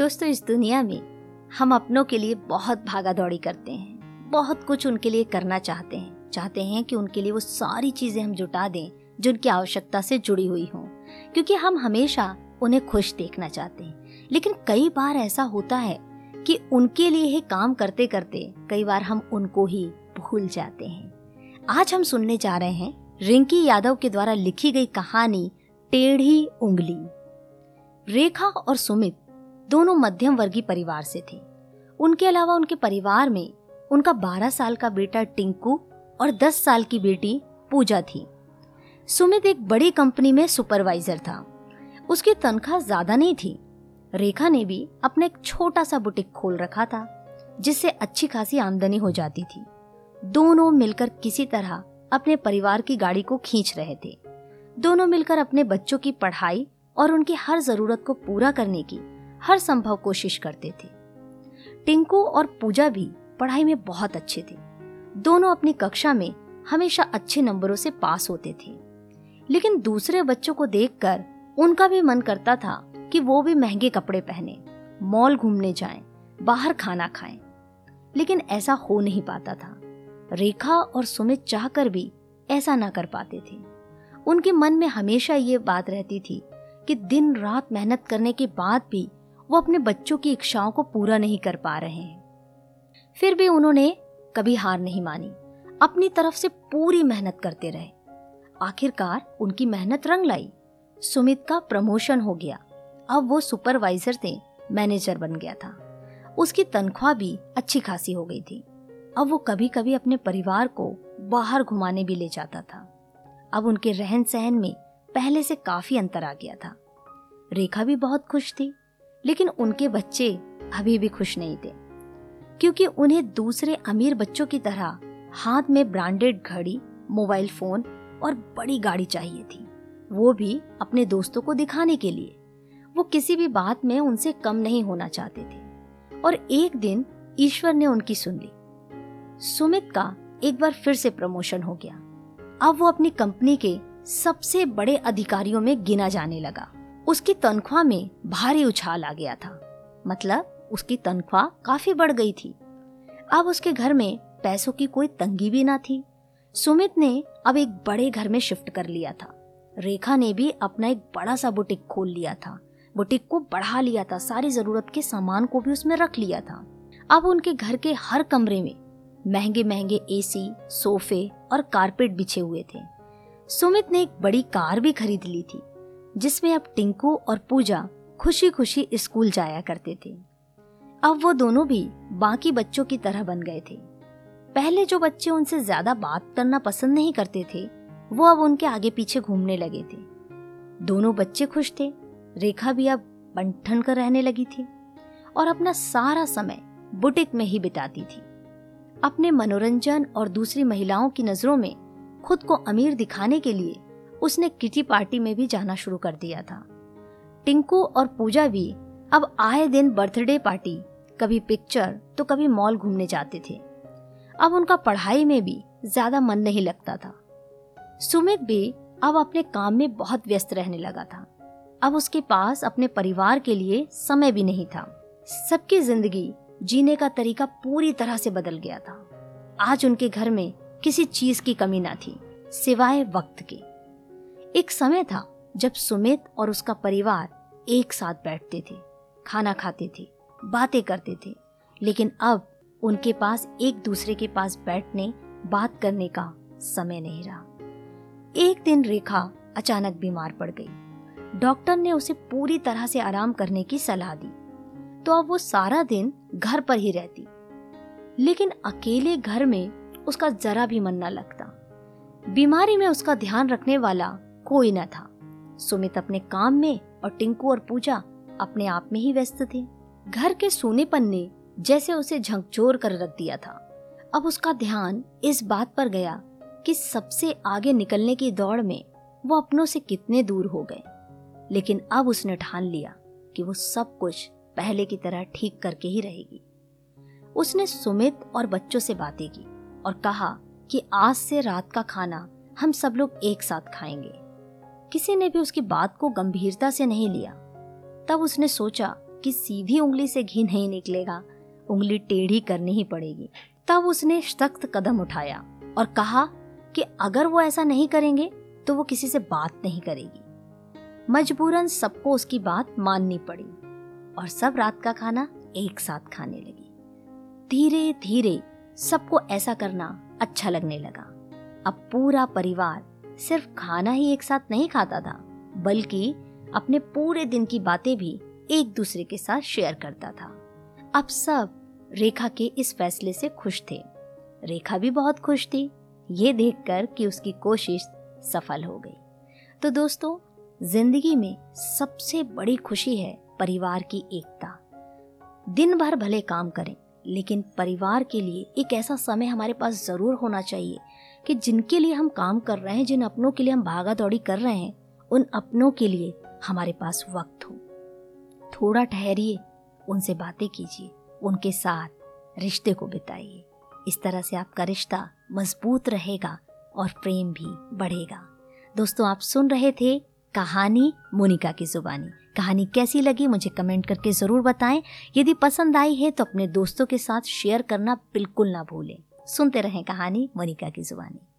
दोस्तों, इस दुनिया में हम अपनों के लिए बहुत भागा दौड़ी करते हैं। बहुत कुछ उनके लिए करना चाहते हैं। चाहते हैं कि उनके लिए वो सारी चीज़ें हम जुटा दें जो उनकी आवश्यकता से जुड़ी हुई हों। क्योंकि हम हमेशा उन्हें खुश देखना चाहते हैं। लेकिन कई बार ऐसा होता है कि उनके लिए ही काम करते करते कई बार हम उनको ही भूल जाते हैं। आज हम सुनने जा रहे हैं रिंकी यादव के द्वारा लिखी गई कहानी, टेढ़ी उंगली। रेखा और सुमित दोनों मध्यम वर्गीय परिवार से थे। उनके अलावा उनके परिवार में उनका 12 साल का बेटा टिंकू और 10 साल की बेटी पूजा थी। सुमित एक बड़ी कंपनी में सुपरवाइजर था। उसकी तनख्वाह ज़्यादा नहीं थी। रेखा ने भी अपना एक छोटा सा बुटीक खोल रखा था, जिससे अच्छी खासी आमदनी हो जाती थी। दोनों मिलकर किसी तरह अपने परिवार की गाड़ी को खींच रहे थे। दोनों मिलकर अपने बच्चों की पढ़ाई और उनकी हर ज़रूरत को पूरा करने की हर संभव कोशिश करते थे। टिंकू और पूजा भी पढ़ाई में बहुत अच्छे थे। दोनों अपनी कक्षा में हमेशा अच्छे नंबरों से पास होते थे। लेकिन दूसरे बच्चों को देखकर उनका भी मन करता था कि वो भी महँगे कपड़े पहने मॉल घूमने जाएँ, बाहर खाना खाएँ। लेकिन ऐसा हो नहीं पाता था। रेखा और सुमित चाहकर भी ऐसा ना कर पाते थे। उनके मन में हमेशा ये बात रहती थी कि दिन रात मेहनत करने के बाद भी वो अपने बच्चों की इच्छाओं को पूरा नहीं कर पा रहे हैं। फिर भी उन्होंने कभी हार नहीं मानी। अपनी तरफ़ से पूरी मेहनत करते रहे। आखिरकार उनकी मेहनत रंग लाई। सुमित का प्रमोशन हो गया। अब वो सुपरवाइजर थे, मैनेजर बन गया था। उसकी तनख्वाह भी अच्छी खासी हो गई थी। अब वो कभी कभी अपने परिवार को बाहर घुमाने भी ले जाता था। अब उनके रहन सहन में पहले से काफ़ी अंतर आ गया था। रेखा भी बहुत खुश थी। लेकिन उनके बच्चे अभी भी खुश नहीं थे, क्योंकि उन्हें दूसरे अमीर बच्चों की तरह हाथ में ब्रांडेड घड़ी, मोबाइल फ़ोन और बड़ी गाड़ी चाहिए थी। वो भी अपने दोस्तों को दिखाने के लिए। वो किसी भी बात में उनसे कम नहीं होना चाहते थे। और एक दिन ईश्वर ने उनकी सुन ली। सुमित का एक बार फिर से प्रमोशन हो गया। अब वो अपनी कंपनी के सबसे बड़े अधिकारियों में गिना जाने लगा। उसकी तनख्वाह में भारी उछाल आ गया था। मतलब उसकी तनख्वाह काफ़ी बढ़ गई थी। अब उसके घर में पैसों की कोई तंगी भी ना थी। सुमित ने अब एक बड़े घर में शिफ्ट कर लिया था। रेखा ने भी अपना एक बड़ा सा बुटीक खोल लिया था। बुटीक को बढ़ा लिया था। सारी ज़रूरत के सामान को भी उसमें रख लिया था। अब उनके घर के हर कमरे में महँगे महँगे एसी सोफे और कारपेट बिछे हुए थे। सुमित ने एक बड़ी कार भी खरीद ली थी। जिसमें अब टिंकू और पूजा खुशी खुशी स्कूल जाया करते थे। अब वो दोनों भी बाकी बच्चों की तरह बन गए थे। पहले जो बच्चे उनसे ज़्यादा बात करना पसंद नहीं करते थे, वो अब उनके आगे पीछे घूमने लगे थे। दोनों बच्चे खुश थे, रेखा भी अब बंठन कर रहने लगी थी और अपना सारा समय बुटीक में ही बिताती थी। अपने मनोरंजन और दूसरी महिलाओं की नज़रों में खुद को अमीर दिखाने के लिए उसने किटी पार्टी में भी जाना शुरू कर दिया था। टिंकू और पूजा भी अब आए दिन बर्थडे पार्टी, कभी पिक्चर तो कभी मॉल घूमने जाते थे। अब उनका पढ़ाई में भी ज़्यादा मन नहीं लगता था। सुमित भी अब अपने काम में बहुत व्यस्त रहने लगा था। अब उसके पास अपने परिवार के लिए समय भी नहीं था। सबकी ज़िंदगी जीने का तरीका पूरी तरह से बदल गया था। आज उनके घर में किसी चीज़ की कमी ना थी, सिवाय वक्त की। एक समय था जब सुमित और उसका परिवार एक साथ बैठते थे, खाना खाते थे, बातें करते थे, लेकिन अब उनके पास एक दूसरे के पास बैठने, बात करने का समय नहीं रहा। एक दिन रेखा अचानक बीमार पड़ गई। डॉक्टर ने उसे पूरी तरह से आराम करने की सलाह दी। तो अब वो सारा दिन घर पर ही रहती। लेकिन अकेले घर में उसका जरा भी मन न लगता। बीमारी में उसका ध्यान रखने वाला कोई न था। सुमित अपने काम में और टिंकू और पूजा अपने आप में ही व्यस्त थे। घर के सोनेपन ने जैसे उसे झकझोर कर रख दिया था। अब उसका ध्यान इस बात पर गया कि सबसे आगे निकलने की दौड़ में वो अपनों से कितने दूर हो गए। लेकिन अब उसने ठान लिया कि वो सब कुछ पहले की तरह ठीक करके ही रहेगी। उसने सुमित और बच्चों से बातें की और कहा कि आज से रात का खाना हम सब लोग एक साथ खाएँगे। किसी ने भी उसकी बात को गंभीरता से नहीं लिया। तब उसने सोचा कि सीधी उंगली से घी नहीं निकलेगा, उंगली टेढ़ी करनी ही पड़ेगी। तब उसने सख्त कदम उठाया और कहा कि अगर वो ऐसा नहीं करेंगे तो वो किसी से बात नहीं करेगी। मजबूरन सबको उसकी बात माननी पड़ी और सब रात का खाना एक साथ खाने लगी। धीरे धीरे सबको ऐसा करना अच्छा लगने लगा। अब पूरा परिवार सिर्फ़ खाना ही एक साथ नहीं खाता था, बल्कि अपने पूरे दिन की बातें भी एक दूसरे के साथ शेयर करता था। अब सब रेखा के इस फैसले से खुश थे। रेखा भी बहुत खुश थी। ये देखकर कि उसकी कोशिश सफल हो गई। तो दोस्तों, ज़िंदगी में सबसे बड़ी खुशी है परिवार की एकता। दिन भर भले काम करें, लेकिन परिवार के लिए एक ऐसा समय हमारे पास ज़रूर होना चाहिए कि जिनके लिए हम काम कर रहे हैं, जिन अपनों के लिए हम भागा दौड़ी कर रहे हैं, उन अपनों के लिए हमारे पास वक्त हो। थोड़ा ठहरिए, उनसे बातें कीजिए, उनके साथ रिश्ते को बिताइए। इस तरह से आपका रिश्ता मज़बूत रहेगा और प्रेम भी बढ़ेगा। दोस्तों, आप सुन रहे थे कहानी मोनिका की जुबानी। कहानी कैसी लगी, मुझे कमेंट करके ज़रूर बताएँ। यदि पसंद आई है तो अपने दोस्तों के साथ शेयर करना बिल्कुल ना भूलें। सुनते रहें कहानी मोनिका की जुबानी।